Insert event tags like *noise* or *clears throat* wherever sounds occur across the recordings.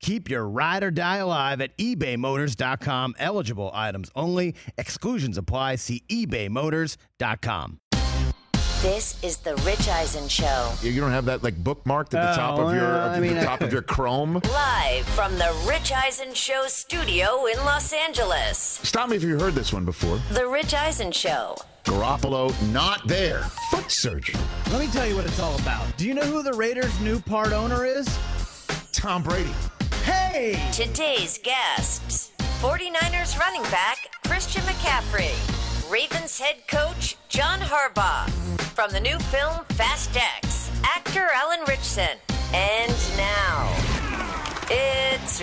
Keep your ride or die alive at ebaymotors.com. Eligible items only. Exclusions apply. See ebaymotors.com. This is the Rich Eisen Show. You don't have that like bookmarked at the top Oh, of your uh, well, I mean, the I top of your Chrome. Live from the Rich Eisen Show studio in Los Angeles. Stop me if you heard this one before. The Rich Eisen Show. Garoppolo not there. Foot surgery. Let me tell you what it's all about. Do you know who the Raiders' new part owner is? Tom Brady. Hey! Today's guests 49ers running back Christian McCaffrey, Ravens head coach John Harbaugh, from the new film Fast X, actor Alan Ritchson. And now, it's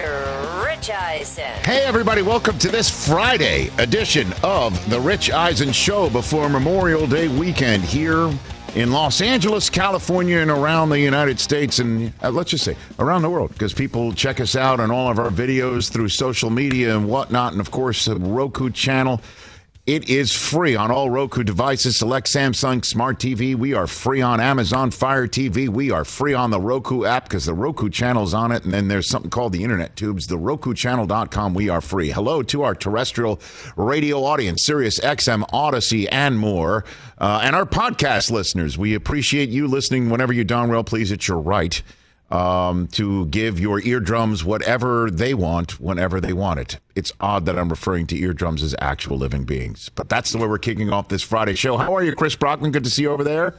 Rich Eisen. Hey everybody, welcome to this Friday edition of the Rich Eisen Show before Memorial Day weekend here in Los Angeles, California, and around the United States, and uh, let's just say around the world, because people check us out on all of our videos through social media and whatnot, and of course, the Roku channel. It is free on all Roku devices. Select Samsung Smart TV. We are free on Amazon Fire TV. We are free on the Roku app because the Roku channel's on it. And then there's something called the Internet Tubes, the RokuChannel.com. We are free. Hello to our terrestrial radio audience, Sirius XM, Audacy, and more. Uh, and our podcast listeners. We appreciate you listening whenever you darn well please. It's your right um, to give your eardrums whatever they want whenever they want it. It's odd that I'm referring to eardrums as actual living beings, but that's the way we're kicking off this Friday show. How are you, Chris Brockman? Good to see you over there.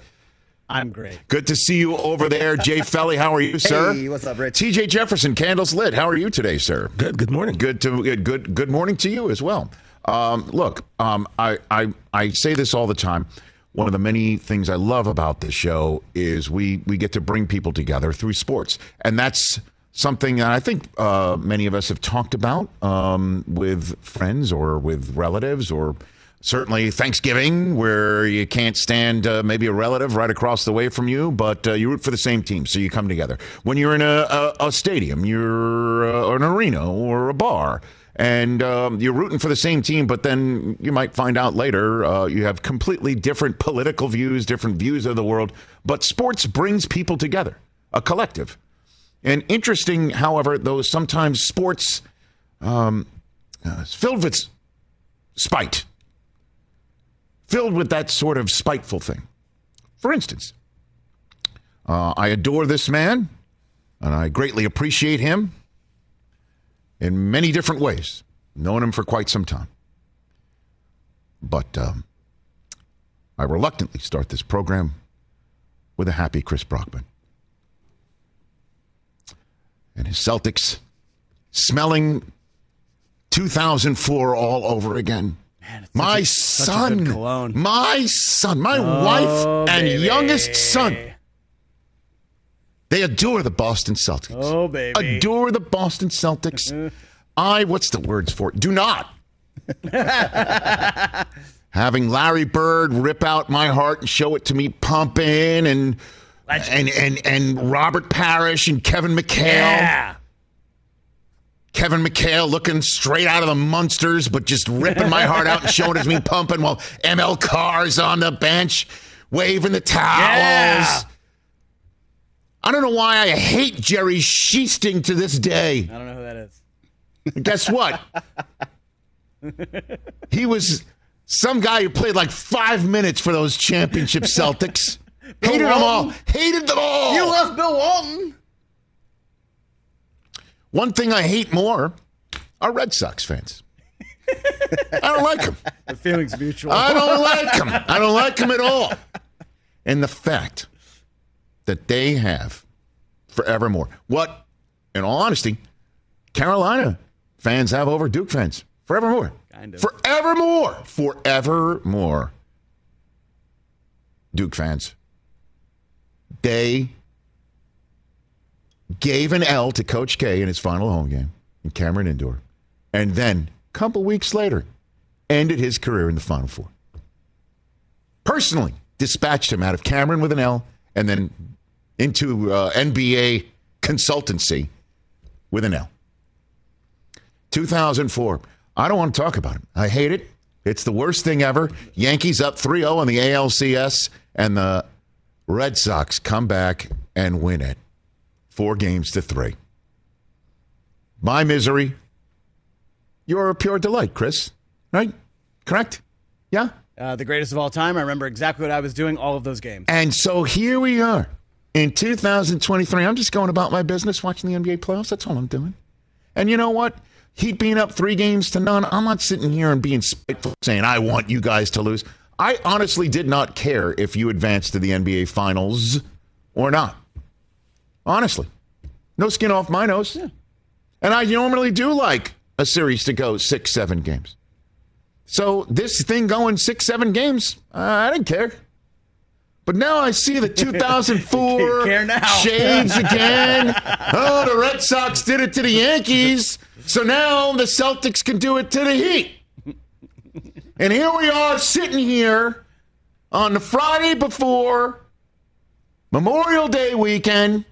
I'm great. Good to see you over there, Jay *laughs* Feely. How are you, sir? Hey, what's up, Rich? T.J. Jefferson, candles lit. How are you today, sir? Good. Good morning. Good to good good, good morning to you as well. Um, look, um, I, I I say this all the time. One of the many things I love about this show is we we get to bring people together through sports, and that's something that I think uh, many of us have talked about um, with friends or with relatives or. Certainly Thanksgiving, where you can't stand uh, maybe a relative right across the way from you, but uh, you root for the same team, so you come together. When you're in a, a, a stadium, you're uh, an arena or a bar, and um, you're rooting for the same team, but then you might find out later uh, you have completely different political views, different views of the world. But sports brings people together, a collective. And interesting, however, though sometimes sports um, uh, is filled with spite, filled with that sort of spiteful thing. For instance, uh, I adore this man, and I greatly appreciate him in many different ways. Known him for quite some time. But um, I reluctantly start this program with a happy Chris Brockman. And his Celtics smelling 2004 all over again. my a son, my son, my Oh, wife and baby. youngest son, they adore the Boston Celtics. Oh, baby. Adore the Boston Celtics. *laughs* I, what's the words for it? Do not. *laughs* Having Larry Bird rip out my heart and show it to me pumping and and and and Robert Parish and Kevin McHale. Yeah. Kevin McHale looking straight out of the Munsters, but just ripping my heart out and showing it to me *laughs* pumping while ML Carr's on the bench waving the towels. Yeah. I don't know why I hate Jerry Sichting to this day. I don't know who that is. Guess what? *laughs* he was some guy who played like five minutes for those championship Celtics. *laughs* Hated them all. Hated them all. You love Bill Walton. One thing I hate more are Red Sox fans. I don't like them. The feeling's mutual. I don't like them. *laughs* I don't like them at all. And the fact that they have forevermore what, in all honesty, Carolina fans have over Duke fans forevermore. Kind of. Forevermore. Forevermore. Duke fans. They gave an L to Coach K in his final home game in Cameron Indoor. And then, a couple weeks later, ended his career in the Final Four. Personally dispatched him out of Cameron with an L and then into uh, NBA consultancy with an L. 2004. I don't want to talk about it. I hate it. It's the worst thing ever. Yankees up 3 0 on the ALCS, and the Red Sox come back and win it four games to three. My misery. You're a pure delight, Chris. Right? Correct? Yeah? Uh, the greatest of all time. I remember exactly what I was doing all of those games. And so here we are in 2023. I'm just going about my business watching the NBA playoffs. That's all I'm doing. And you know what? Heat being up three games to none. I'm not sitting here and being spiteful saying, I want you guys to lose. I honestly did not care if you advanced to the NBA finals or not. Honestly. No skin off my nose. Yeah. And I normally do like a series to go six, seven games. So this thing going six, seven games, uh, I didn't care. But now I see the *laughs* 2004 shades *laughs* again. oh, the Red Sox did it to the Yankees. So now the Celtics can do it to the Heat. And here we are sitting here on the Friday before Memorial Day weekend.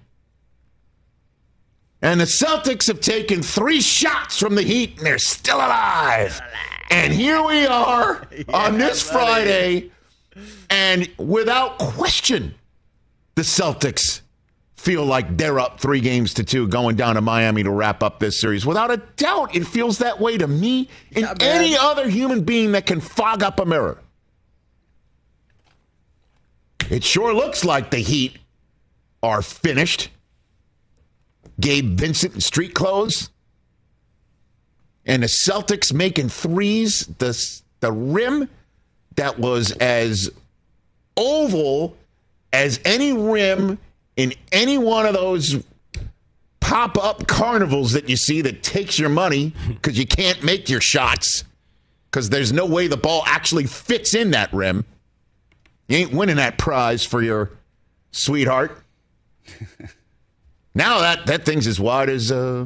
And the Celtics have taken three shots from the Heat and they're still alive. And here we are *laughs* on this Friday. And without question, the Celtics feel like they're up three games to two going down to Miami to wrap up this series. Without a doubt, it feels that way to me and any other human being that can fog up a mirror. It sure looks like the Heat are finished. Gabe Vincent in street clothes. And the Celtics making threes. The, the rim that was as oval as any rim in any one of those pop up carnivals that you see that takes your money because you can't make your shots because there's no way the ball actually fits in that rim. You ain't winning that prize for your sweetheart. *laughs* now that, that thing's as wide as, uh,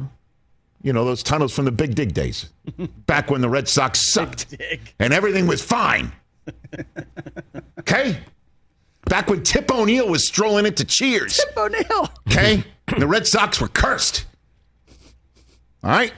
you know, those tunnels from the Big Dig days, *laughs* back when the Red Sox sucked and everything was fine. *laughs* okay? Back when Tip O'Neill was strolling into Cheers. Tip O'Neill. Okay? the Red Sox were cursed. All right?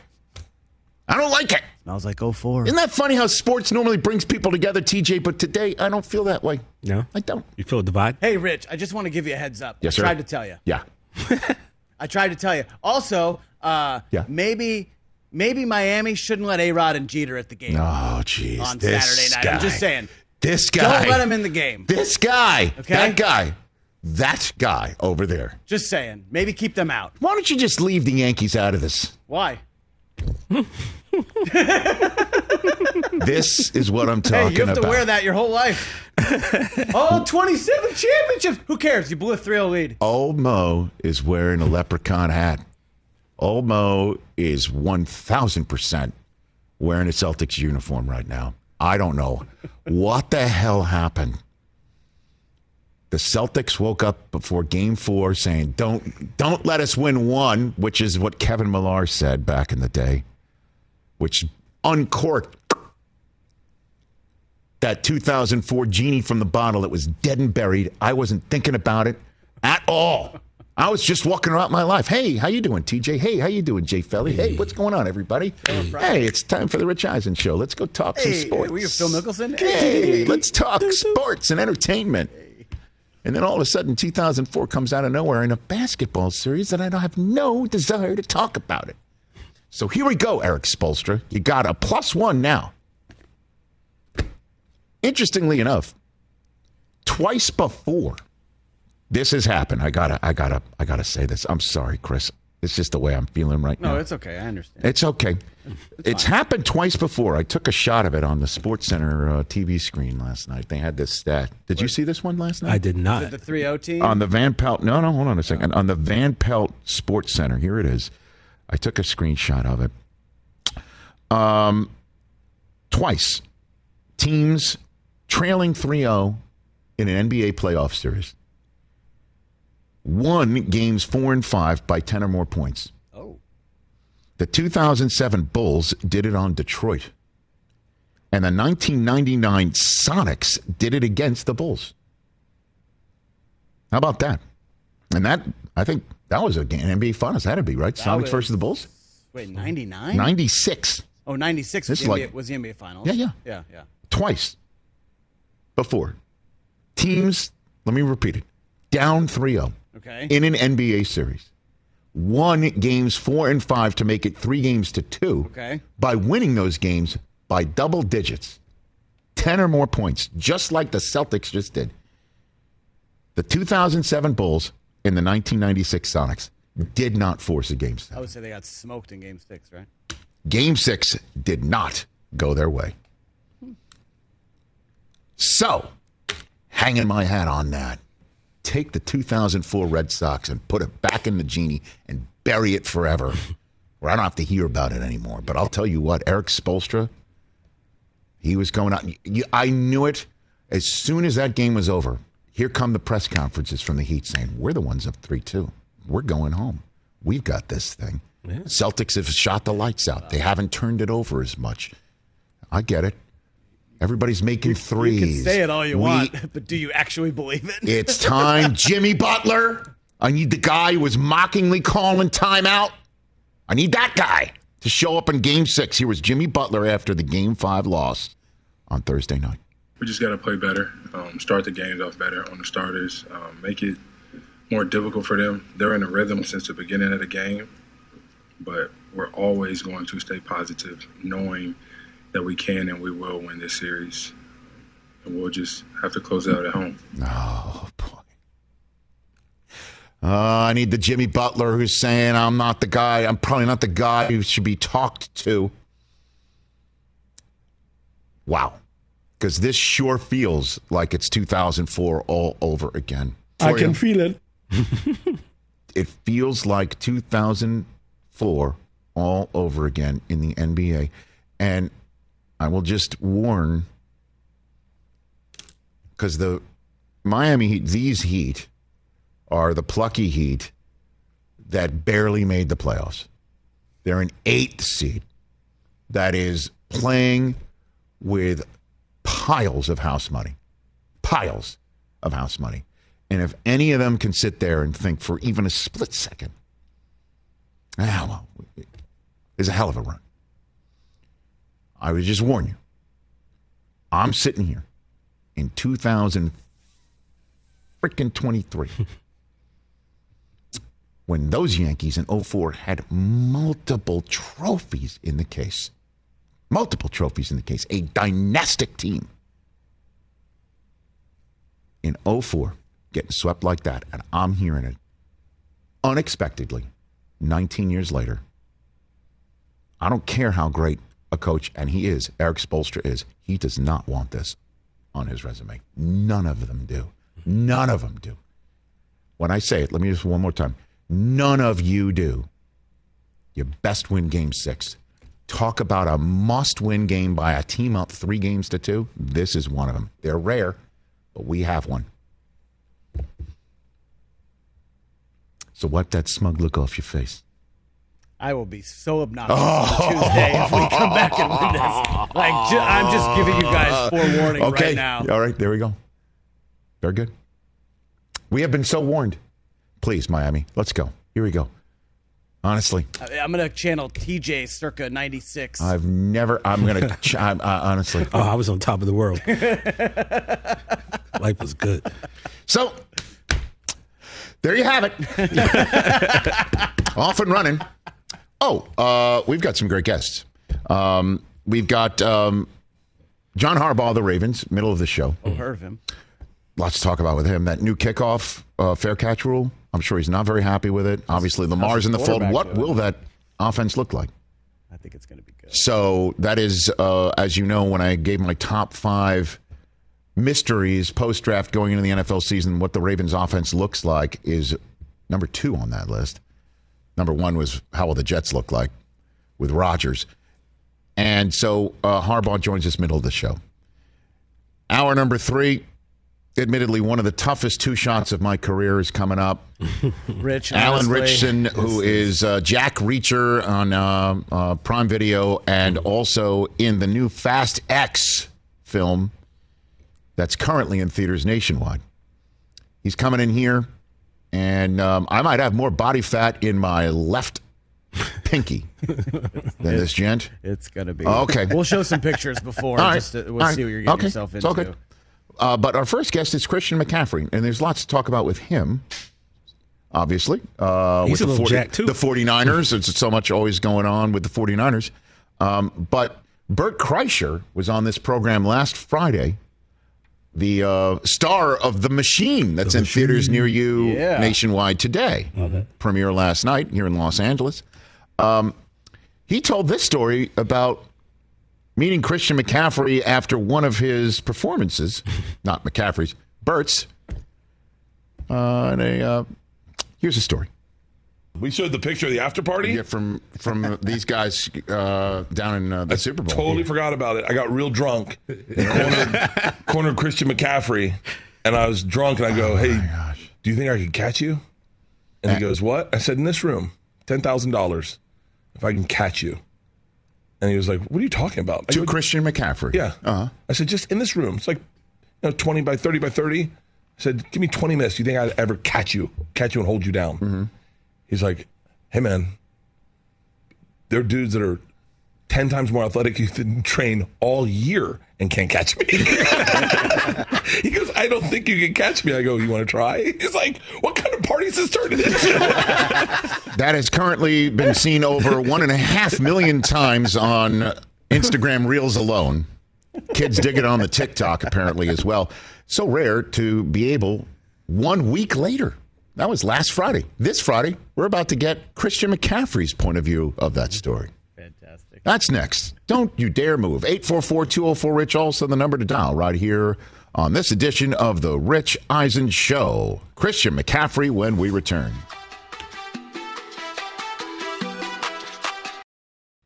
I don't like it. Smells like 04. Isn't that funny how sports normally brings people together, TJ? But today, I don't feel that way. No? I don't. You feel a divide? Hey, Rich, I just want to give you a heads up. Yes, I sir. tried to tell you. Yeah. *laughs* I tried to tell you. Also, uh, Yeah. maybe maybe Miami shouldn't let A Rod and Jeter at the game Oh, jeez. on This Saturday night. Guy. I'm just saying. This guy. Don't let him in the game. This guy. Okay. That guy. That guy over there. Just saying. Maybe keep them out. Why don't you just leave the Yankees out of this? Why? *laughs* This is what I'm talking *laughs* about. Hey, you have to wear that your whole life. *laughs* oh, 27 championships. Who cares? You blew a 3 0 lead. Old Mo is wearing a leprechaun hat. Old Mo is 1,000% wearing a Celtics uniform right now. I don't know. what the hell happened? The Celtics woke up before game four saying, don't, don't let us win one, which is what Kevin Millar said back in the day, which uncorked that 2004 genie from the bottle that was dead and buried. I wasn't thinking about it at all. I was just walking around my life. Hey, how you doing, TJ? Hey, how you doing, Jay Feely? Hey, what's going on, everybody? Hey, it's time for the Rich Eisen show. Let's go talk some Hey, sports. were you Phil Mickelson? Hey, let's talk *laughs* sports and entertainment. And then all of a sudden, 2004 comes out of nowhere in a basketball series that I don't have no desire to talk about it. So here we go, Erik Spoelstra. You got a plus one now. Interestingly enough, twice before this has happened, I gotta, I gotta, I gotta say this. I'm sorry, Chris. It's just the way I'm feeling right now. No, it's okay. I understand. It's okay. It's, happened twice before. I took a shot of it on the Sports Center uh, TV screen last night. They had this stat. Did you see this one last night? I did not. the 3 0 team? On the Van Pelt. No, no, hold on a second. On the Van Pelt Sports Center. Here it is. I took a screenshot of it. Um, twice. Teams trailing 3 0 in an NBA playoff series. Won games four and five by 10 or more points. oh. The 2007 Bulls did it on Detroit. And the 1999 Sonics did it against the Bulls. How about that? And that, I think that was a game, NBA Finals. To be, right? Sonics was- versus the Bulls? Wait, 99? 96. Oh, 96 This was is the, like- NBA, was the NBA Finals. Yeah, yeah. Yeah, yeah. Twice before. Teams, let me repeat it, down 3 0 Okay. in an NBA series. Won games four and five to make it three games to two Okay. by winning those games by double digits, 10 or more points, just like the Celtics just did. The 2007 Bulls and the 1996 Sonics did not force a game I would say they got smoked in game six, right? Game six did not go their way. So, hanging my hat on that, take the 2004 Red Sox and put it back in the genie and bury it forever, *laughs* where I don't have to hear about it anymore. But I'll tell you what, Erik Spoelstra, he was going out. I knew it as soon as that game was over. Here come the press conferences from the Heat saying, "We're the ones up three-two. We're going home. We've got this thing." Celtics have shot the lights out. They haven't turned it over as much. I get it. Everybody's making threes. You can say it all you We- want, *laughs* but do you actually believe it? It's *laughs* time, Jimmy Butler. I need the guy who was mockingly calling timeout. I need that guy to show up in game six. Here was Jimmy Butler after the game five loss on Thursday night. we just got to play better, um, start the games off better on the starters, um, make it more difficult for them. They're in a rhythm since the beginning of the game, but we're always going to stay positive, knowing that we can and we will win this series. And we'll just have to close out at home. Oh, boy. Uh, I need the Jimmy Butler who's saying, I'm not the guy, I'm probably not the guy who should be talked to. Wow. Because this sure feels like it's 2004 all over again. I For can you. feel it. *laughs* it feels like 2004 all over again in the NBA. And I will just warn because the Miami Heat, these Heat are the plucky Heat that barely made the playoffs. They're an eighth seed that is playing with piles of house money. Piles of house money. And if any of them can sit there and think for even a split second, ah, well, it's a hell of a run. I would just warn you. I'm sitting here in 2000 freaking 23 *laughs* when those Yankees in 04 had multiple trophies in the case. Multiple trophies in the case. A dynastic team. In 04, getting swept like that. And I'm hearing it unexpectedly 19 years later. I don't care how great a coach, and he is, Erik Spoelstra is, he does not want this on his resume. None of them do. None of them do. When I say it, let me just one more time. None of you do. You best win game six. Talk about a must win game by a team up three games to two. This is one of them. They're rare, but we have one. So wipe that smug look off your face. I will be so obnoxious on Tuesday if we come back and win this. Like, ju- I'm just giving you guys forewarning Okay. right now. All right, there we go. Very good. We have been so warned. Please, Miami, let's go. Here we go. Honestly, I- I'm going to channel TJ circa 96. I've never. I'm gonna. *laughs* ch- I'm, uh, honestly. Oh, I was on top of the world. Life was good. So there you have it. *laughs* Off and running. Oh, uh, we've got some great guests. Um, we've got um, John Harbaugh, the Ravens, middle of the show. oh, heard of him. Lots to talk about with him. That new kickoff uh, fair catch rule. I'm sure he's not very happy with it. Obviously, Lamar's in the fold. What doing? will that offense look like? I think it's going to be good. So that is, uh, as you know, when I gave my top five mysteries post draft going into the NFL season, what the Ravens offense looks like is number two on that list. Number one was how will the Jets look like with Rodgers. And so uh, Harbaugh joins us middle of the show. Hour number three, admittedly, one of the toughest two shots of my career is coming up. *laughs* Rich, Alan honestly, Ritchson, who is uh, Jack Reacher on uh, uh, Prime Video and also in the new Fast X film that's currently in theaters nationwide. He's coming in here, and um, I might have more body fat in my left pinky than *laughs* this gent. It's gonna be Okay. We'll show some pictures before, *laughs* All right. just to, we'll All right. see what you're getting Okay. yourself It's into. all good. Uh, but our first guest is Christian McCaffrey, and there's lots to talk about with him. Obviously, uh, He's with a the little jacked, too. The 49ers, there's so much always going on with the 49ers. Um, but Bert Kreischer was on this program last Friday, the uh, star of The Machine that's in theaters near you Yeah. nationwide today. Premiere last night here in Los Angeles. Um, he told this story about meeting Christian McCaffrey after one of his performances, not McCaffrey's, Bert's. Uh, and a, uh, here's the story. We showed the picture of the after party. Yeah, from from *laughs* these guys uh, down in uh, the Super Bowl. Totally forgot about it. I got real drunk, *laughs* cornered, cornered Christian McCaffrey, and I was drunk. And I go, "Hey, do you think I could catch you?" And he goes, "What?" I said, "In this room, ten thousand dollars, if I can catch you." And he was like, "What are you talking about?" To go, Christian McCaffrey. Yeah. Uh-huh. I said, just in this room. It's like, you know, 20 by 30 by 30. I said, give me 20 minutes. Do you think I'd ever catch you, catch you and hold you down? Mm-hmm. He's like, hey, man, there are dudes that are 10 times more athletic than train all year and can't catch me. *laughs* he goes, I don't think you can catch me. I go, you want to try? He's like, what kind of party is this turning into? *laughs* That has currently been seen over one and a half million times on Instagram Reels alone. Kids dig it on the TikTok apparently as well. So rare to be able one week later. That was last Friday. This Friday, we're about to get Christian McCaffrey's point of view of that story. Fantastic. That's next. Don't you dare move. 844 204 Rich, also the number to dial right here on this edition of The Rich Eisen Show. Christian McCaffrey when we return.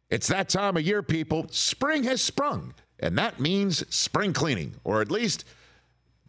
It's that time of year, people. Spring has sprung, and that means spring cleaning, or at least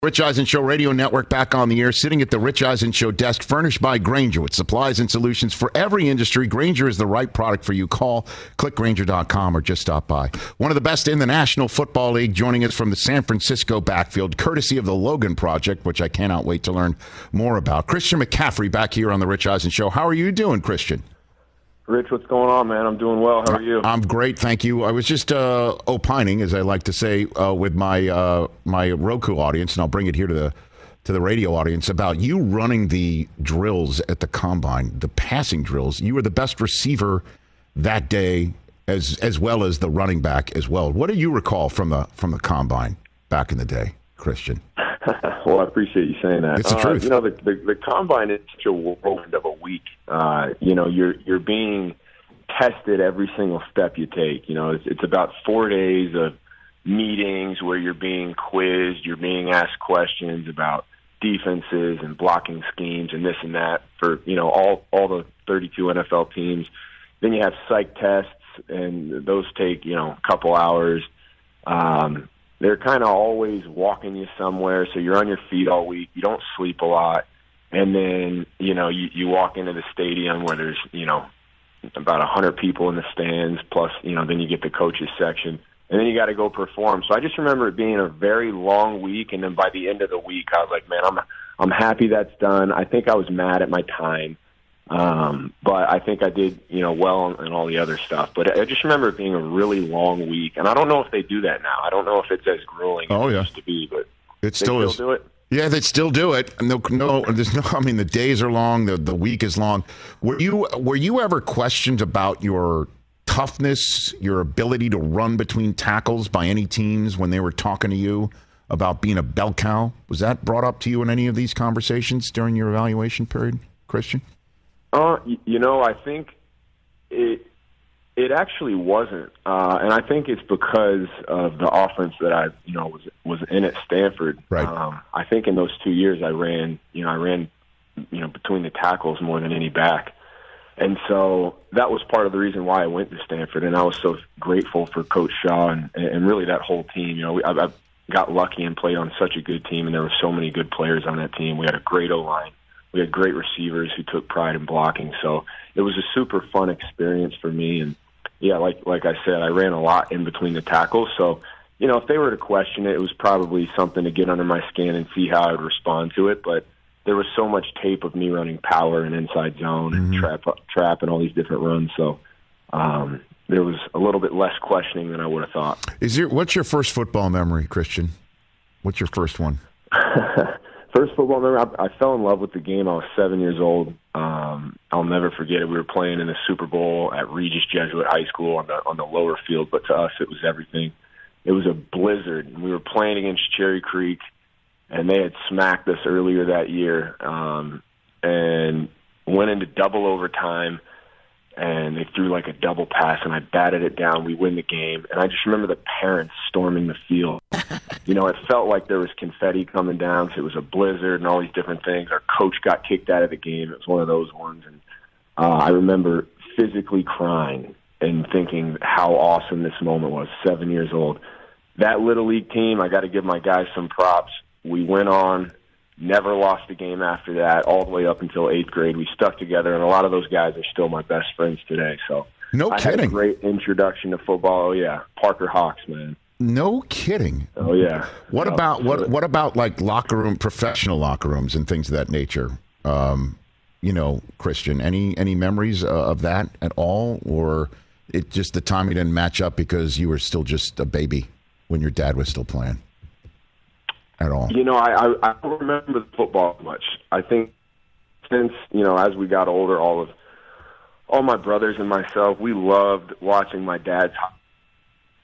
Rich Eisen Show Radio Network back on the air, sitting at the Rich Eisen Show desk, furnished by Grainger with supplies and solutions for every industry. Grainger is the right product for you. Call click grainger.com or just stop by. One of the best in the National Football League, joining us from the San Francisco backfield, courtesy of the Logan Project, which I cannot wait to learn more about. Christian McCaffrey back here on the Rich Eisen Show. How are you doing, Christian? Rich, what's going on, man? I'm doing well. How are you? I'm great, thank you. I was just uh, opining, as I like to say, uh, with my uh, my Roku audience, and I'll bring it here to the to the radio audience about you running the drills at the combine, the passing drills. You were the best receiver that day, as as well as the running back as well. What do you recall from the from the combine back in the day, Christian? *laughs* *laughs* well, I appreciate you saying that. It's the uh, truth. You know, the, the the combine is such a whirlwind of a week. Uh, you know, you're you're being tested every single step you take. You know, it's, it's about four days of meetings where you're being quizzed, you're being asked questions about defenses and blocking schemes and this and that for you know all all the 32 NFL teams. Then you have psych tests, and those take you know a couple hours. Um, they're kind of always walking you somewhere, so you're on your feet all week. You don't sleep a lot, and then you know you you walk into the stadium where there's you know about a hundred people in the stands, plus you know then you get the coaches section, and then you got to go perform. So I just remember it being a very long week, and then by the end of the week, I was like, man, I'm I'm happy that's done. I think I was mad at my time. Um, but I think I did, you know, well and all the other stuff. But I just remember it being a really long week, and I don't know if they do that now. I don't know if it's as grueling Oh, as yeah. it used to be, but It they still still is. do it. Yeah, they still do it. No, no, there's no. I mean, the days are long. The the week is long. Were you were you ever questioned about your toughness, your ability to run between tackles by any teams when they were talking to you about being a bell cow? Was that brought up to you in any of these conversations during your evaluation period, Christian? Uh, you know, I think it it actually wasn't, uh, and I think it's because of the offense that I, you know, was was in at Stanford. Right. Um, I think in those two years I ran, you know, I ran, you know, between the tackles more than any back, and so that was part of the reason why I went to Stanford, and I was so grateful for Coach Shaw and, and really that whole team. You know, we, I, I got lucky and played on such a good team, and there were so many good players on that team. We had a great O line we had great receivers who took pride in blocking. So it was a super fun experience for me. And yeah, like like I said, I ran a lot in between the tackles. So you know, if they were to question it, it was probably something to get under my skin and see how I would respond to it. But there was so much tape of me running power and inside zone and trap trap and all these different runs. So um, there was a little bit less questioning than I would have thought. Is your what's your first football memory, Christian? What's your first one? *laughs* First football memory, I, I fell in love with the game. I was seven years old. Um, I'll never forget it. We were playing in the Super Bowl at Regis Jesuit High School on the on the lower field, but to us it was everything. It was a blizzard, and we were playing against Cherry Creek, and they had smacked us earlier that year, um, and went into double overtime and they threw like a double pass and I batted it down. We win the game. And I just remember the parents storming the field. *laughs* you know, it felt like there was confetti coming down. 'cause it was a blizzard and all these different things. Our coach got kicked out of the game. It was one of those ones. And uh, I remember physically crying and thinking how awesome this moment was, seven years old. That Little League team, I got to give my guys some props. We went on, never lost a game after that, all the way up until eighth grade. We stuck together, and a lot of those guys are still my best friends today. So No I had a kidding. great introduction to football. Oh yeah, Parker Hawks, man. No kidding. Oh yeah. What about what what about like locker room professional locker rooms and things of that nature? Um, you know, Christian, any any memories uh, of that at all, or it just the timing didn't match up because you were still just a baby when your dad was still playing at all? You know, I, I I don't remember football much. I think since you know, as we got older, all of all my brothers and myself, we loved watching my dad's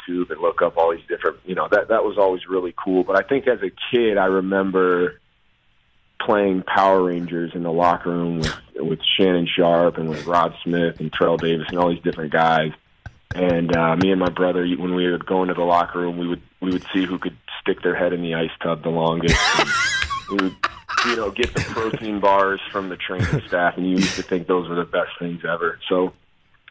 tube and look up all these different. You know, that that was always really cool. But I think as a kid, I remember playing Power Rangers in the locker room with with Shannon Sharpe and with Rod Smith and Terrell Davis and all these different guys. And uh, me and my brother, when we would go into the locker room, we would we would see who could stick their head in the ice tub the longest. And *laughs* we would, you know, get the protein bars from the training staff, and you used to think those were the best things ever. So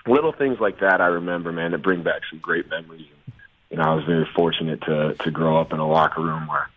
little things like that, I remember, man, that bring back some great memories. And, You know, I was very fortunate to to grow up in a locker room where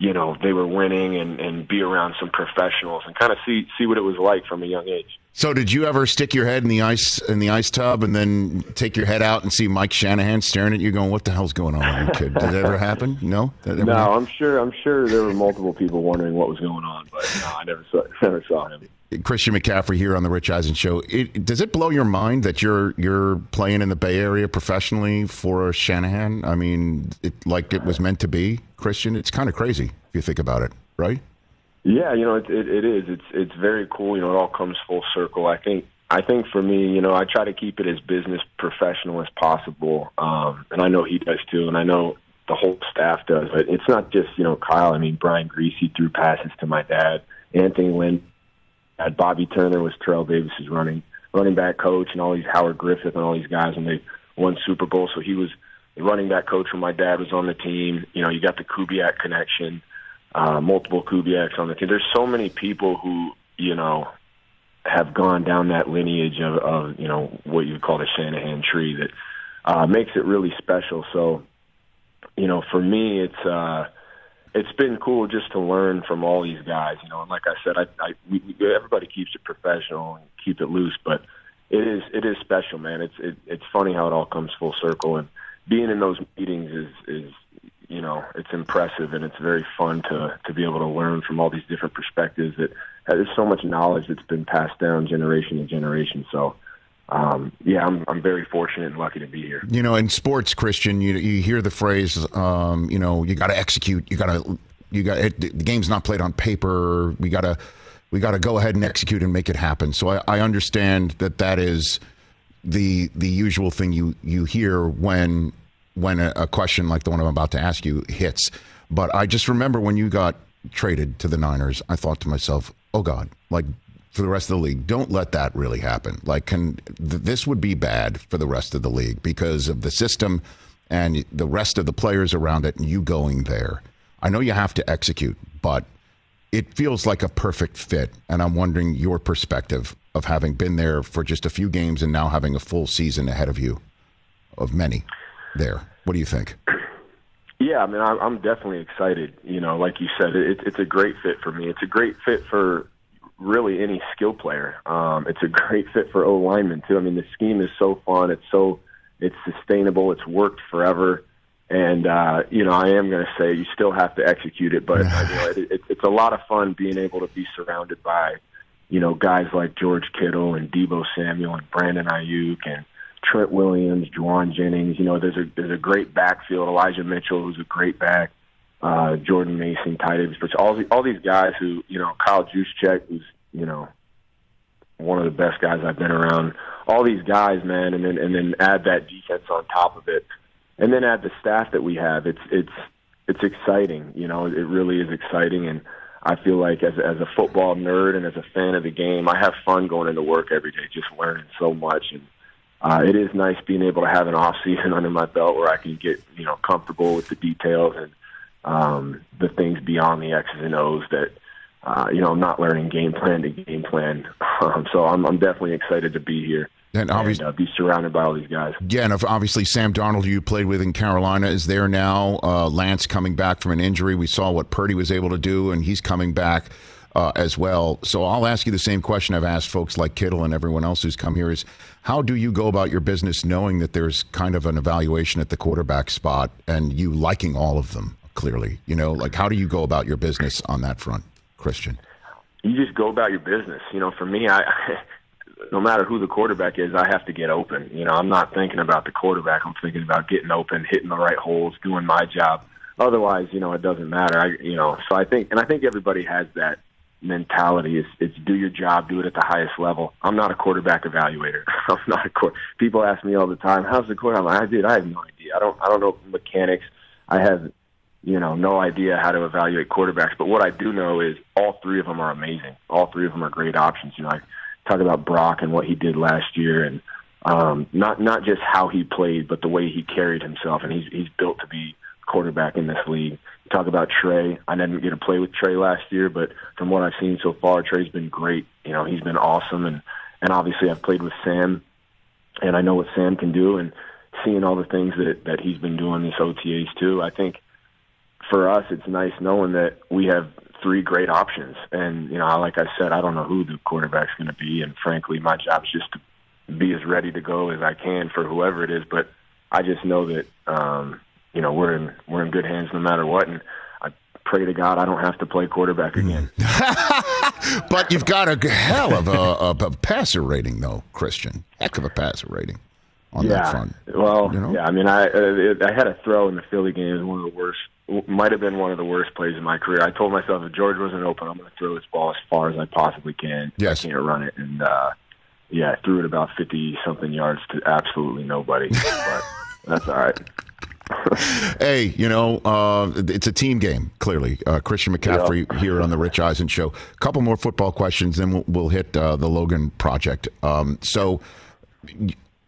you know they were winning and and be around some professionals and kind of see see what it was like from a young age. So, did you ever stick your head in the ice in the ice tub and then take your head out and see Mike Shanahan staring at you, going, "What the hell's going on, here, kid?" Did that ever happen? No. No, happen? I'm sure I'm sure there were multiple people wondering what was going on, but no, I never saw *laughs* never saw him. Christian McCaffrey here on the Rich Eisen show. It, does it blow your mind that you're you're playing in the Bay Area professionally for Shanahan? I mean, it, like it was meant to be, Christian. It's kind of crazy if you think about it, right? Yeah, you know, it, it, it is. It's it's very cool. You know, it all comes full circle. I think I think for me, you know, I try to keep it as business professional as possible, um, and I know he does too, and I know the whole staff does. But it's not just you know Kyle. I mean, Brian Griese threw passes to my dad. Anthony Lynn, had Bobby Turner was Terrell Davis's running running back coach, and all these Howard Griffith and all these guys, and they won Super Bowl. So he was the running back coach when my dad was on the team. You know, you got the Kubiak connection uh, multiple Kubiaks on the team. There's so many people who you know have gone down that lineage of, of you know what you call the Shanahan tree that uh, makes it really special. So, you know, for me, it's uh, it's been cool just to learn from all these guys. You know, and like I said, I, I we, everybody keeps it professional and keep it loose, but it is it is special, man. It's it, it's funny how it all comes full circle, and being in those meetings is is you know it's impressive and it's very fun to to be able to learn from all these different perspectives that there's so much knowledge that's been passed down generation to generation so um, yeah, I'm I'm very fortunate and lucky to be here. You know, in sports, Christian, you you hear the phrase, um, you know, you got to execute. You got to you got the game's not played on paper. We got to we got to go ahead and execute and make it happen. So I, I understand that that is the the usual thing you you hear when when a, a question like the one I'm about to ask you hits. But I just remember when you got traded to the Niners, I thought to myself, "Oh God, like for the rest of the league, don't let that really happen. Like, can th- this would be bad for the rest of the league because of the system and the rest of the players around it, and you going there. I know you have to execute, but it feels like a perfect fit. And I'm wondering your perspective of having been there for just a few games and now having a full season ahead of you, of many there. What do you think? Yeah, I mean, I'm definitely excited. You know, like you said, it, it's a great fit for me. It's a great fit for really any skill player. Um, it's a great fit for O linemen too. I mean, the scheme is so fun. It's so it's sustainable. It's worked forever. And uh, you know, I am going to say you still have to execute it, but you know, *laughs* it, it, it's a lot of fun being able to be surrounded by, you know, guys like George Kittle and Deebo Samuel and Brandon Aiyuk and Trent Williams, Jauan Jennings. You know, there's a there's a great backfield. Elijah Mitchell, who's a great back. Uh, Jordan Mason, Ty Davis, but all the, all these guys who you know, Kyle Juszczyk, who's you know one of the best guys I've been around. All these guys, man, and then and then add that defense on top of it, and then add the staff that we have. It's it's it's exciting. You know, it really is exciting, and I feel like as as a football nerd and as a fan of the game, I have fun going into work every day, just learning so much and uh, it is nice being able to have an off season *laughs* under my belt where I can get you know comfortable with the details and um, the things beyond the X's and O's that uh, you know I'm not learning game plan to game plan. *laughs* Um, so I'm, I'm definitely excited to be here. And obviously, and, uh, be surrounded by all these guys. Yeah, and obviously Sam Darnold, you played with in Carolina, is there now. Uh, Lance coming back from an injury. We saw what Purdy was able to do, and he's coming back uh, as well. So I'll ask you the same question I've asked folks like Kittle and everyone else who's come here: is how do you go about your business knowing that there's kind of an evaluation at the quarterback spot and you liking all of them? Clearly, you know, like how do you go about your business on that front, Christian? You just go about your business. You know, for me, I. *laughs* no matter who the quarterback is, I have to get open. You know, I'm not thinking about the quarterback. I'm thinking about getting open, hitting the right holes, doing my job. Otherwise, you know, it doesn't matter. I, you know, so I think, and I think everybody has that mentality. It's it's do your job, do it at the highest level. I'm not a quarterback evaluator. *laughs* I'm not a court. People ask me all the time, "How's the quarterback?" I'm like, I did. I have no idea. I don't. I don't know mechanics. I have, you know, no idea how to evaluate quarterbacks. But what I do know is all three of them are amazing. All three of them are great options. You know, I talk about Brock and what he did last year, and um, not not just how he played, but the way he carried himself. And he's he's built to be quarterback in this league talk about Trey. I didn't get to play with Trey last year, but from what I've seen so far, Trey's been great. You know, he's been awesome, and and obviously I've played with Sam, and I know what Sam can do, and seeing all the things that that he's been doing this OTAs too. I think for us, it's nice knowing that we have three great options, and you know, like I said, I don't know who the quarterback's going to be, and frankly, my job is just to be as ready to go as I can for whoever it is, but. I just know that um, you know we're in we're in good hands no matter what. And I pray to God I don't have to play quarterback again. *laughs* but you've got a hell of a, a, a passer rating, though, Christian. Heck of a passer rating on yeah. that front. Well, you know? yeah. I mean, I uh, I had a throw in the Philly game. It was one of the worst. Might have been one of the worst plays in my career. I told myself if George wasn't open, I'm going to throw this ball as far as I possibly can. Yes. I can't run it, and uh, yeah, I threw it about fifty something yards to absolutely nobody. *laughs* but that's all right. *laughs* hey, you know, uh, it's a team game, clearly. Uh, Christian McCaffrey Yeah. here on the Rich Eisen Show. A couple more football questions, then we'll, we'll hit uh, the Logan Project. Um, so,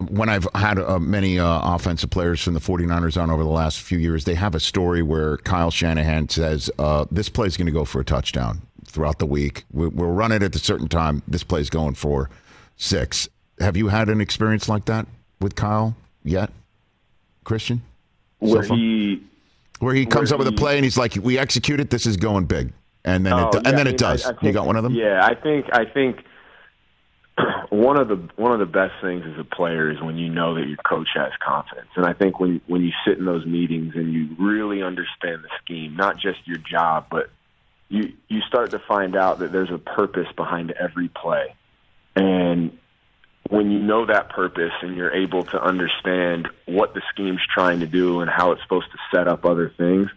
when I've had uh, many uh, offensive players from the 49ers on over the last few years, they have a story where Kyle Shanahan says, uh, This play's going to go for a touchdown throughout the week. We- We'll run it at a certain time. This play's going for six. Have you had an experience like that with Kyle yet, Christian? Where far? he where he comes where up with a play and he's like, "We execute it. This is going big," and then Oh, it do- yeah, and then I it mean, I- does. I you think- got one of them. Yeah, I think I think *clears throat* one of the one of the best things as a player is when you know that your coach has confidence. And I think when when you sit in those meetings and you really understand the scheme, not just your job, but you you start to find out that there's a purpose behind every play. And when you know that purpose and you're able to understand what the scheme's trying to do and how it's supposed to set up other things,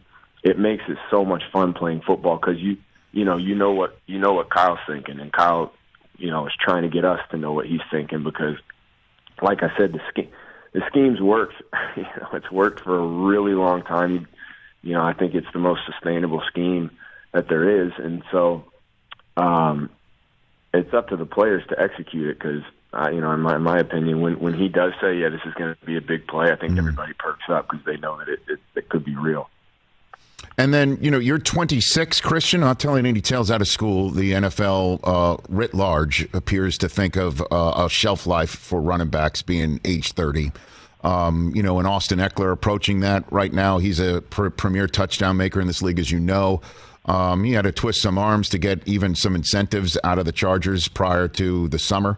it makes it so much fun playing football because you you know you know what you know what Kyle's thinking and Kyle you know is trying to get us to know what he's thinking because like I said the scheme the scheme's worked *laughs* you know it's worked for a really long time. You know I think it's the most sustainable scheme that there is. And so um it's up to the players to execute it because uh, you know in my in my opinion when when he does say yeah this is going to be a big play I think everybody perks up because they know that it, it it could be real And then you know you're 26, Christian. Not telling any tales out of school. The NFL uh, writ large appears to think of uh, a shelf life for running backs being age 30. Um, you know, and Austin Ekeler approaching that right now. He's a pr- premier touchdown maker in this league, as you know. Um, he had to twist some arms to get even some incentives out of the Chargers prior to the summer.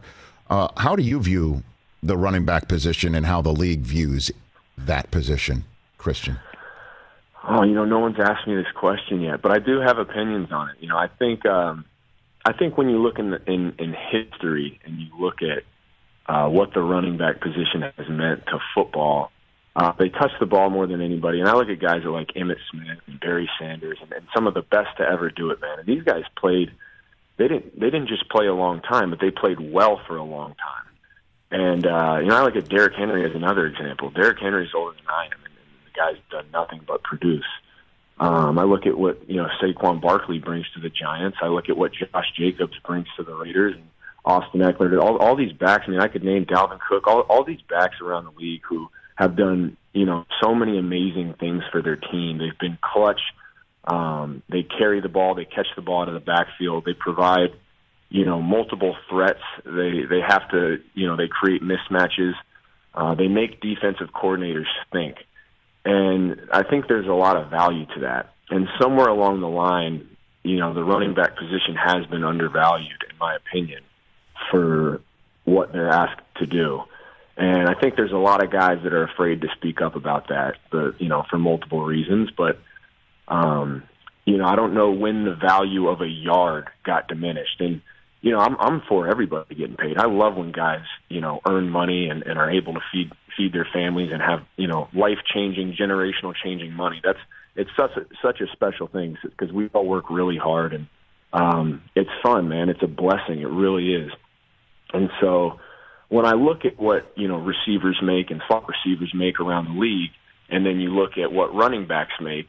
Uh, how do you view the running back position and how the league views that position, Christian? Oh, you know, no one's asked me this question yet, but I do have opinions on it. You know, I think um, I think when you look in, the, in in history and you look at uh, what the running back position has meant to football, uh, they touch the ball more than anybody. And I look at guys like Emmitt Smith and Barry Sanders and, and some of the best to ever do it, man. And these guys played. They didn't. They didn't just play a long time, but they played well for a long time. And uh, you know, I look at Derrick Henry as another example. Derrick Henry's older than I am, and, guy's done nothing but produce. Um, I look at what you know Saquon Barkley brings to the Giants. I look at what Josh Jacobs brings to the Raiders, and Austin Ekeler. All, all these backs. I mean, I could name Dalvin Cook. All, all these backs around the league who have done you know so many amazing things for their team. They've been clutch. Um, they carry the ball. They catch the ball out of the backfield. They provide you know multiple threats. They they have to you know they create mismatches. Uh, they make defensive coordinators think. And I think there's a lot of value to that. And somewhere along the line, you know, the running back position has been undervalued, in my opinion, for what they're asked to do. And I think there's a lot of guys that are afraid to speak up about that, but you know, for multiple reasons. But um, you know, I don't know when the value of a yard got diminished. And you know, I'm I'm for everybody getting paid. I love when guys, you know, earn money and, and are able to feed feed their families and have, you know, life changing, generational changing money. That's it's such a, such a special thing because we all work really hard and um, it's fun, man. It's a blessing. It really is. And so when I look at what you know receivers make and slot receivers make around the league, and then you look at what running backs make,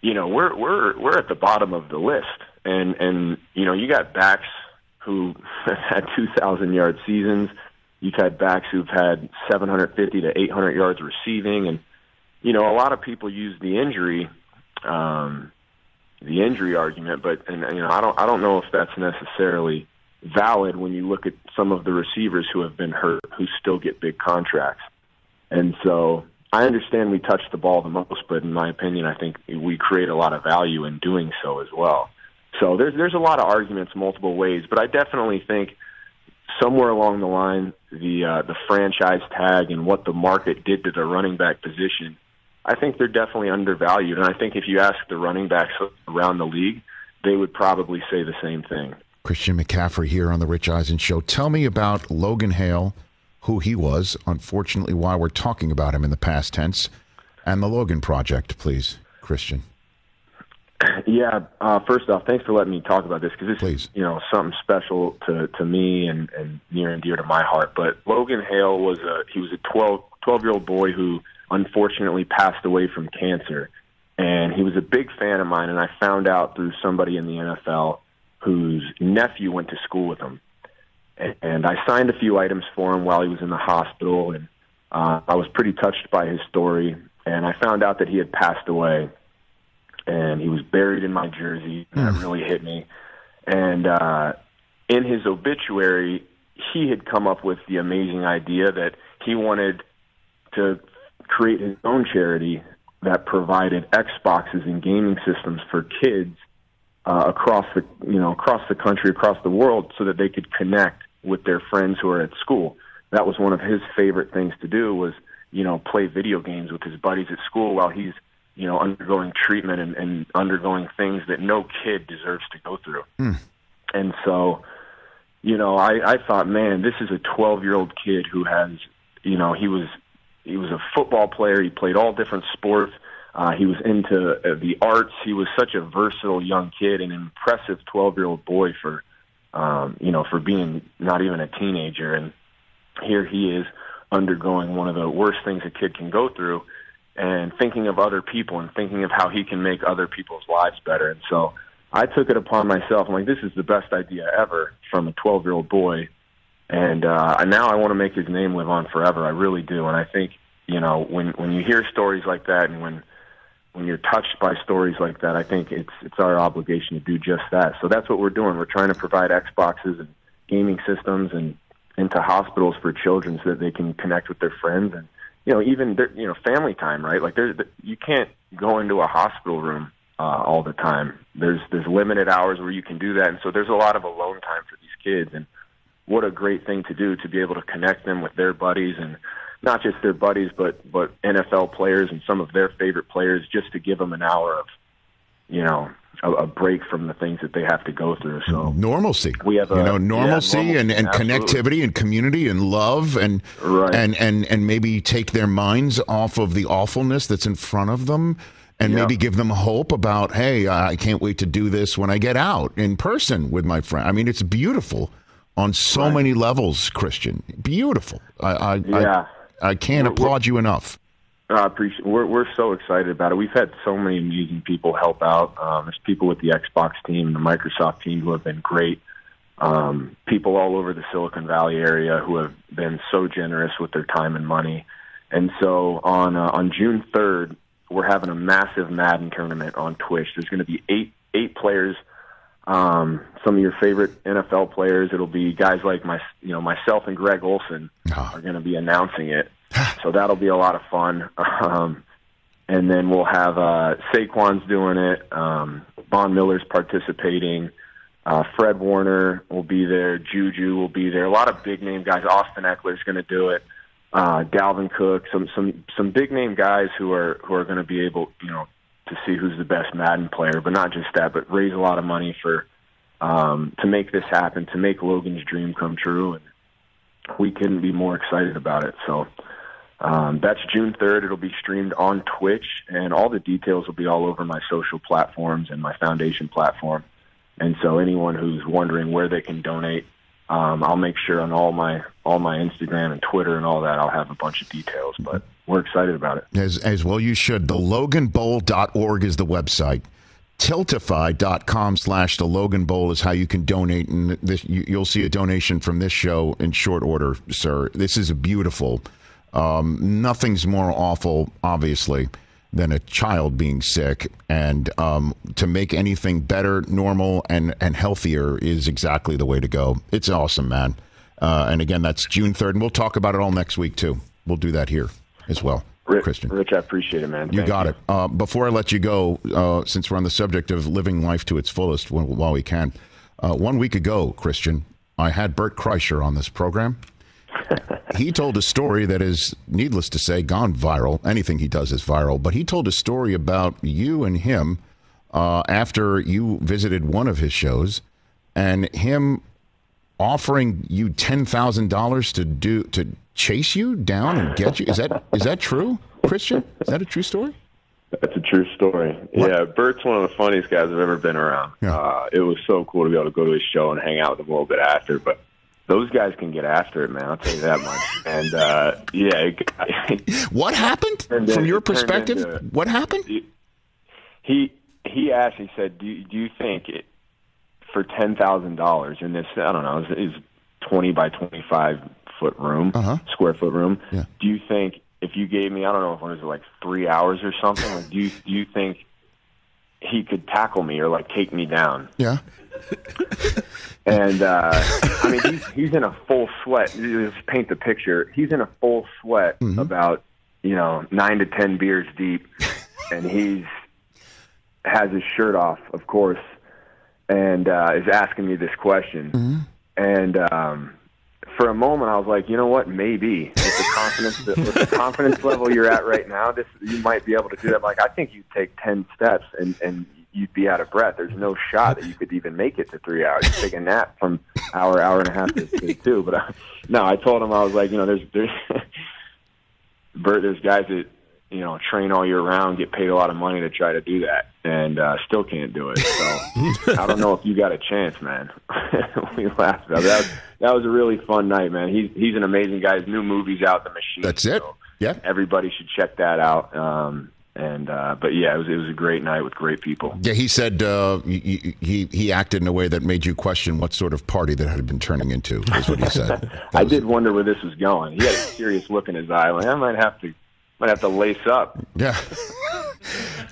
you know we're we're we're at the bottom of the list. And and you know you got backs who *laughs* had 2,000 yard seasons. You've had backs who've had 750 to 800 yards receiving, and you know a lot of people use the injury, um, the injury argument, but and you know I don't I don't know if that's necessarily valid when you look at some of the receivers who have been hurt who still get big contracts, and so I understand we touch the ball the most, but in my opinion, I think we create a lot of value in doing so as well. So there's there's a lot of arguments multiple ways, but I definitely think somewhere along the line the uh, the franchise tag and what the market did to the running back position, I think they're definitely undervalued. And I think if you ask the running backs around the league, they would probably say the same thing. Christian McCaffrey here on the Rich Eisen Show. Tell me about Logan Hale, who he was, unfortunately, why we're talking about him in the past tense, and the Logan Project, please, Christian. Yeah. Uh, first off, thanks for letting me talk about this because this Please. is you know something special to to me and and near and dear to my heart. But Logan Hale was a he was a 12 12 year old boy who unfortunately passed away from cancer, and he was a big fan of mine. And I found out through somebody in the NFL whose nephew went to school with him, and, and I signed a few items for him while he was in the hospital, and uh, I was pretty touched by his story. And I found out that he had passed away and he was buried in my jersey. And that really hit me. And uh, in his obituary, he had come up with the amazing idea that he wanted to create his own charity that provided Xboxes and gaming systems for kids uh, across the you know across the country, across the world, so that they could connect with their friends who are at school. That was one of his favorite things to do was you know play video games with his buddies at school while he's you know undergoing treatment and, and undergoing things that no kid deserves to go through. And so, you know, I, I thought, man, this is a 12 year old kid who has, you know, he was he was a football player. He played all different sports. Uh, he was into uh, the arts. He was such a versatile young kid, an impressive 12 year old boy for, um, you know, for being not even a teenager. And here he is undergoing one of the worst things a kid can go through and thinking of other people and thinking of how he can make other people's lives better. And so I took it upon myself. I'm like, this is the best idea ever from a 12 year old boy. And uh, now I want to make his name live on forever. I really do. And I think, you know, when, when you hear stories like that and when, when you're touched by stories like that, I think it's, it's our obligation to do just that. So that's what we're doing. We're trying to provide Xboxes and gaming systems and into hospitals for children so that they can connect with their friends and you know even their, you know family time right? Like there's you can't go into a hospital room uh, all the time. There's there's limited hours where you can do that. And so there's a lot of alone time for these kids. And what a great thing to do to be able to connect them with their buddies and not just their buddies but but NFL players and some of their favorite players just to give them an hour of you know a, a break from the things that they have to go through so normalcy. We have you a- know yeah, normalcy normalcy, and, and absolutely. connectivity and community and love and Right. and and and maybe take their minds off of the awfulness that's in front of them and Yeah. maybe give them hope about hey I can't wait to do this when I get out in person with my friend. I mean it's beautiful on so many levels, Christian. Beautiful. I I Yeah. I, I can't we're- applaud you enough. I appreciate. We're we're so excited about it. We've had so many amazing people help out. Um, there's people with the Xbox team, the Microsoft team, who have been great. Um, people all over the Silicon Valley area who have been so generous with their time and money. And so on uh, on June 3rd, we're having a massive Madden tournament on Twitch. There's going to be eight eight players. Um, some of your favorite NFL players. It'll be guys like my, you know, myself and Greg Olsen Ah. are going to be announcing it. So that'll be a lot of fun. *laughs* Um, and then we'll have uh, Saquon's doing it. Um, Von Miller's participating. Uh, Fred Warner will be there. Juju will be there. A lot of big name guys. Austin Ekeler's going to do it. Uh, Dalvin Cook. Some some some big name guys who are who are going to be able, you know, to see who's the best Madden player. But not just that, but raise a lot of money for um, to make this happen, to make Logan's dream come true. And we couldn't be more excited about it. So um, that's June 3rd. It'll be streamed on Twitch, and all the details will be all over my social platforms and my foundation platform. And so, anyone who's wondering where they can donate, um, I'll make sure on all my all my Instagram and Twitter and all that, I'll have a bunch of details. But we're excited about it. As, as well you should. The loganbowl.org is the website. Tiltify.com slash the Logan Bowl is how you can donate. And this, you, you'll see a donation from this show in short order, sir. This is a beautiful. Um, nothing's more awful, obviously, than a child being sick. And um, to make anything better, normal, and, and healthier is exactly the way to go. It's awesome, man. Uh, and again, that's June 3rd. And we'll talk about it all next week, too. We'll do that here as well. Rich, Christian. Rich, I appreciate it, man. You Thank got it. Uh, before I let you go, uh, since we're on the subject of living life to its fullest while, while we can, uh, one week ago, Christian, I had Bert Kreischer on this program. *laughs* he told a story that is, needless to say, gone viral. Anything he does is viral. But he told a story about you and him uh, after you visited one of his shows and him offering you ten thousand dollars to do to chase you down and get you. Is that is that true, Christian? Is that a true story? That's a true story. Yeah, Bert's one of the funniest guys I've ever been around. Yeah. Uh, it was so cool to be able to go to his show and hang out with him a little bit after. But those guys can get after it, man. I'll tell you that much. And uh, yeah, it, *laughs* What happened from your perspective? into- What happened? he he asked. He said, "Do you, do you think it, for ten thousand dollars in this? I don't know, is twenty by twenty five foot room, Uh-huh. square foot room? Yeah. Do you think if you gave me, I don't know, if it was like three hours or something, like, do you do you think he could tackle me or like take me down?" Yeah. *laughs* And uh, I mean, he's he's in a full sweat. Just paint the picture. He's in a full sweat, about you know nine to ten beers deep, and he's has his shirt off, of course, and uh, is asking me this question. And um, for a moment, I was like, you know what? Maybe confidence with the confidence level you're at right now, this you might be able to do that. Like, I think you'd take ten steps and and you'd be out of breath. There's no shot that you could even make it to three hours. You take a nap from hour, hour and a half to, to two. But I, no, I told him I was like, you know, there's there's *laughs* Bert, there's guys that you know train all year round, get paid a lot of money to try to do that, and uh, still can't do it. So *laughs* I don't know if you got a chance, man. *laughs* we laughed about that. Was, that was a really fun night, man. He's he's an amazing guy. His new movie's out, The Machine. That's it. so Yeah. everybody should check that out. Um, and uh, but yeah, it was it was a great night with great people. Yeah, he said uh, he, he he acted in a way that made you question what sort of party that had been turning into. Is what he said. *laughs* I was- did wonder where this was going. He had a serious look in his eye. Like I might have to might have to lace up. Yeah.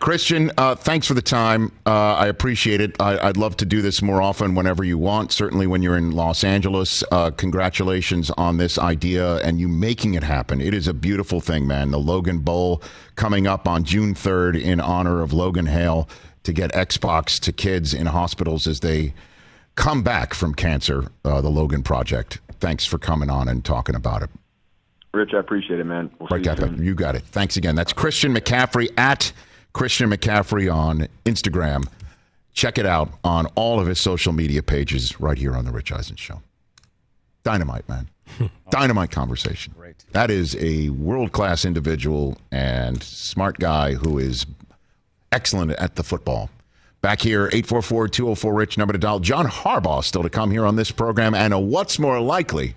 Christian, uh, thanks for the time. Uh, I appreciate it. I, I'd love to do this more often whenever you want. Certainly when you're in Los Angeles. Uh, congratulations on this idea and you making it happen. It is a beautiful thing, man. The Logan Bowl coming up on June 3rd in honor of Logan Hale to get Xbox to kids in hospitals as they come back from cancer. Uh, the Logan Project. Thanks for coming on and talking about it. Rich, I appreciate it, man. We'll Right, see you soon. You got it. Thanks again. That's Christian McCaffrey at Christian McCaffrey on Instagram. Check it out on all of his social media pages right here on The Rich Eisen Show. Dynamite, man. *laughs* Dynamite conversation. Great. That is a world class individual and smart guy who is excellent at the football. Back here, 844 204 Rich, number to dial. John Harbaugh still to come here on this program. And a what's more likely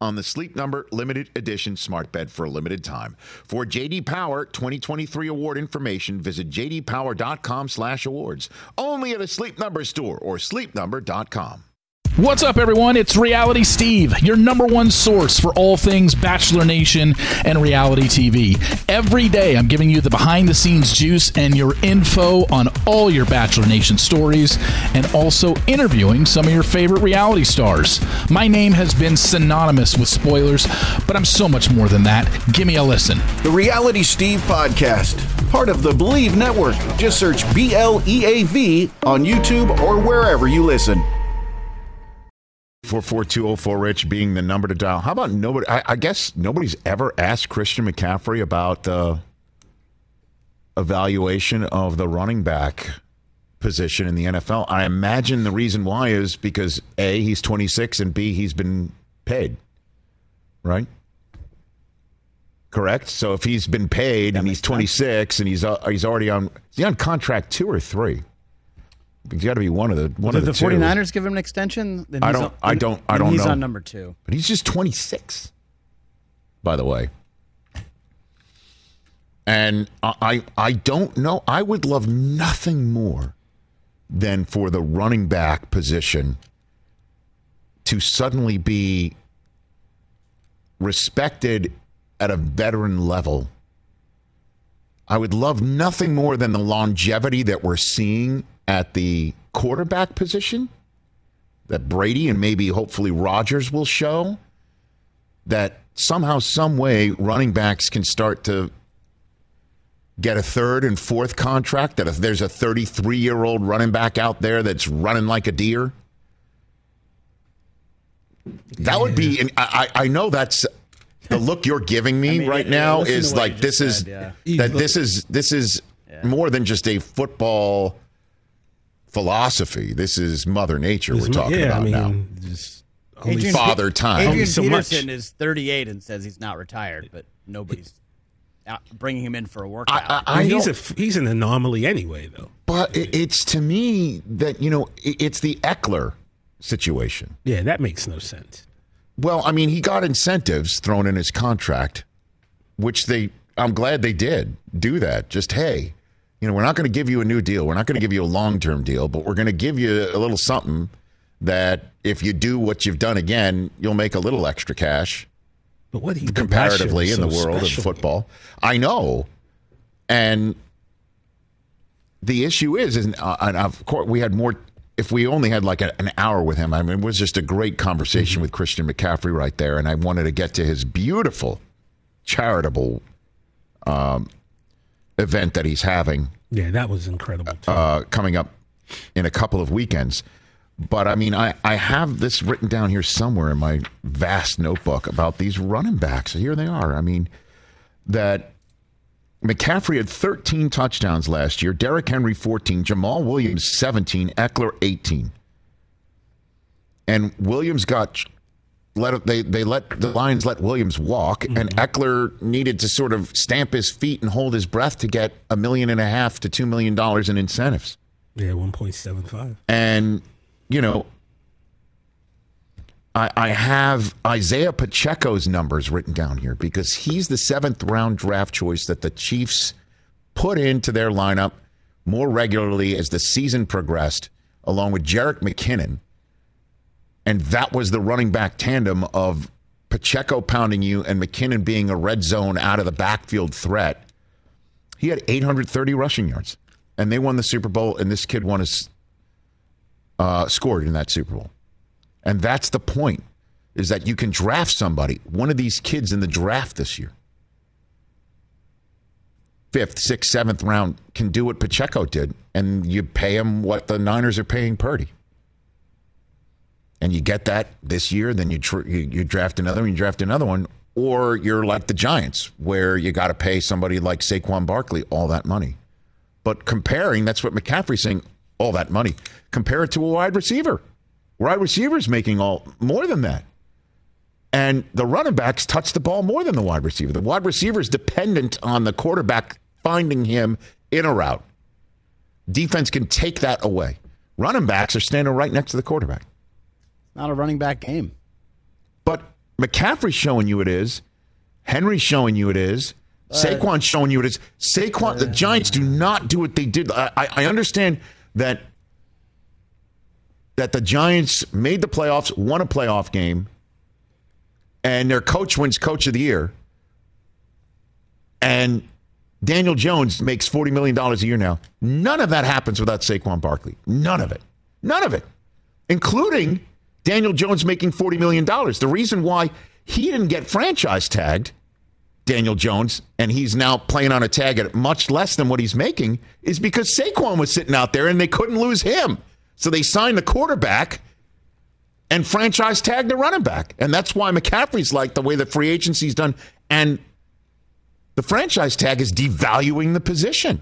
on the Sleep Number limited edition smart bed for a limited time. For JD Power 2023 award information, visit jdpower.com/awards. Only at a Sleep Number store or sleepnumber.com. What's up, everyone? It's Reality Steve, your number one source for all things Bachelor Nation and reality TV. Every day, I'm giving you the behind the scenes juice and your info on all your Bachelor Nation stories and also interviewing some of your favorite reality stars. My name has been synonymous with spoilers, but I'm so much more than that. Give me a listen. The Reality Steve Podcast, part of the Believe Network. Just search B L E A V on YouTube or wherever you listen. 44204 Rich being the number to dial. How about nobody? I, I guess nobody's ever asked Christian McCaffrey about the evaluation of the running back position in the NFL. I imagine the reason why is because A, he's 26, and B, he's been paid. Right? Correct. So if he's been paid and he's 26 and he's uh, he's already on, is he on contract two or three? He's got to be one of the one Did of the, the two. 49ers give him an extension? Then I don't- on- I don't- I don't he's know. on number two. But he's just 26, by the way. And I, I don't know. I would love nothing more than for the running back position to suddenly be respected at a veteran level. I would love nothing more than the longevity that we're seeing at the quarterback position that Brady and maybe hopefully Rodgers will show that somehow, some way, running backs can start to get a third and fourth contract. That if there's a 33 year old running back out there that's running like a deer, that would be. And I, I know that's the look you're giving me *laughs* I mean, right yeah, now listen is like this just is said, yeah. that this is this is more than just a football philosophy. This is Mother Nature we're talking yeah, about I mean, now. just Adrian- Father time. Adrian so much. Peterson is 38 and says he's not retired, but nobody's out bringing him in for a workout. I, I I mean, he's a he's an anomaly anyway, though. But it- it's to me that you know it- it's the Ekeler situation. Yeah, that makes no sense. Well, I mean, he got incentives thrown in his contract, which they I'm glad they did do that. Just hey, you know, we're not going to give you a new deal. We're not going to give you a long term deal, but we're going to give you a little something that if you do what you've done again, you'll make a little extra cash But what he comparatively in the so world special. of football. I know, and the issue is, is uh, and of course we had more. If we only had like a, an hour with him, I mean, it was just a great conversation with Christian McCaffrey right there, and I wanted to get to his beautiful charitable um, event that he's having Yeah, that was incredible. Too. uh, coming up in a couple of weekends. But I mean, I, I have this written down here somewhere in my vast notebook about these running backs. Here they are. I mean, that McCaffrey had 13 touchdowns last year, Derrick Henry 14, Jamaal Williams 17, Ekeler 18. And Williams got let they they let the Lions let Williams walk, mm-hmm. and Ekeler needed to sort of stamp his feet and hold his breath to get a million and a half to two million dollars in incentives. yeah, one point seven five. And you know, I, I have Isaiah Pacheco's numbers written down here because he's the seventh round draft choice that the Chiefs put into their lineup more regularly as the season progressed, along with Jerick McKinnon. And that was the running back tandem of Pacheco pounding you and McKinnon being a red zone out of the backfield threat. He had 830 rushing yards, and they won the Super Bowl. And this kid won his uh, scored in that Super Bowl. And that's the point: is that you can draft somebody, one of these kids in the draft this year, fifth, sixth, seventh round, can do what Pacheco did, and you pay him what the Niners are paying Purdy. And you get that this year, then you, tr- you you draft another one, you draft another one, or you're like the Giants, where you got to pay somebody like Saquon Barkley all that money. But comparing, that's what McCaffrey's saying, all that money. Compare it to a wide receiver. Wide receivers making all more than that. And the running backs touch the ball more than the wide receiver. The wide receiver is dependent on the quarterback finding him in a route. Defense can take that away. Running backs are standing right next to the quarterback. Not a running back game. But McCaffrey's showing you it is. Henry's showing you it is. Saquon's showing you it is. Saquon, the Giants do not do what they did. I, I I understand that that the Giants made the playoffs, won a playoff game, and their coach wins Coach of the Year, and Daniel Jones makes forty million dollars a year now. None of that happens without Saquon Barkley. None of it. None of it, including Daniel Jones making $40 million. The reason why he didn't get franchise tagged, Daniel Jones, and he's now playing on a tag at much less than what he's making, is because Saquon was sitting out there and they couldn't lose him. So they signed the quarterback and franchise tagged the running back. And that's why McCaffrey's like the way the free agency's done. And the franchise tag is devaluing the position.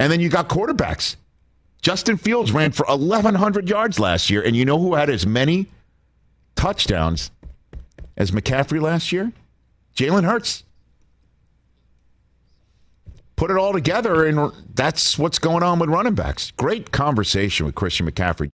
And then you got quarterbacks. Justin Fields ran for 1,100 yards last year. And you know who had as many touchdowns as McCaffrey last year? Jalen Hurts. Put it all together, and that's what's going on with running backs. Great conversation with Christian McCaffrey.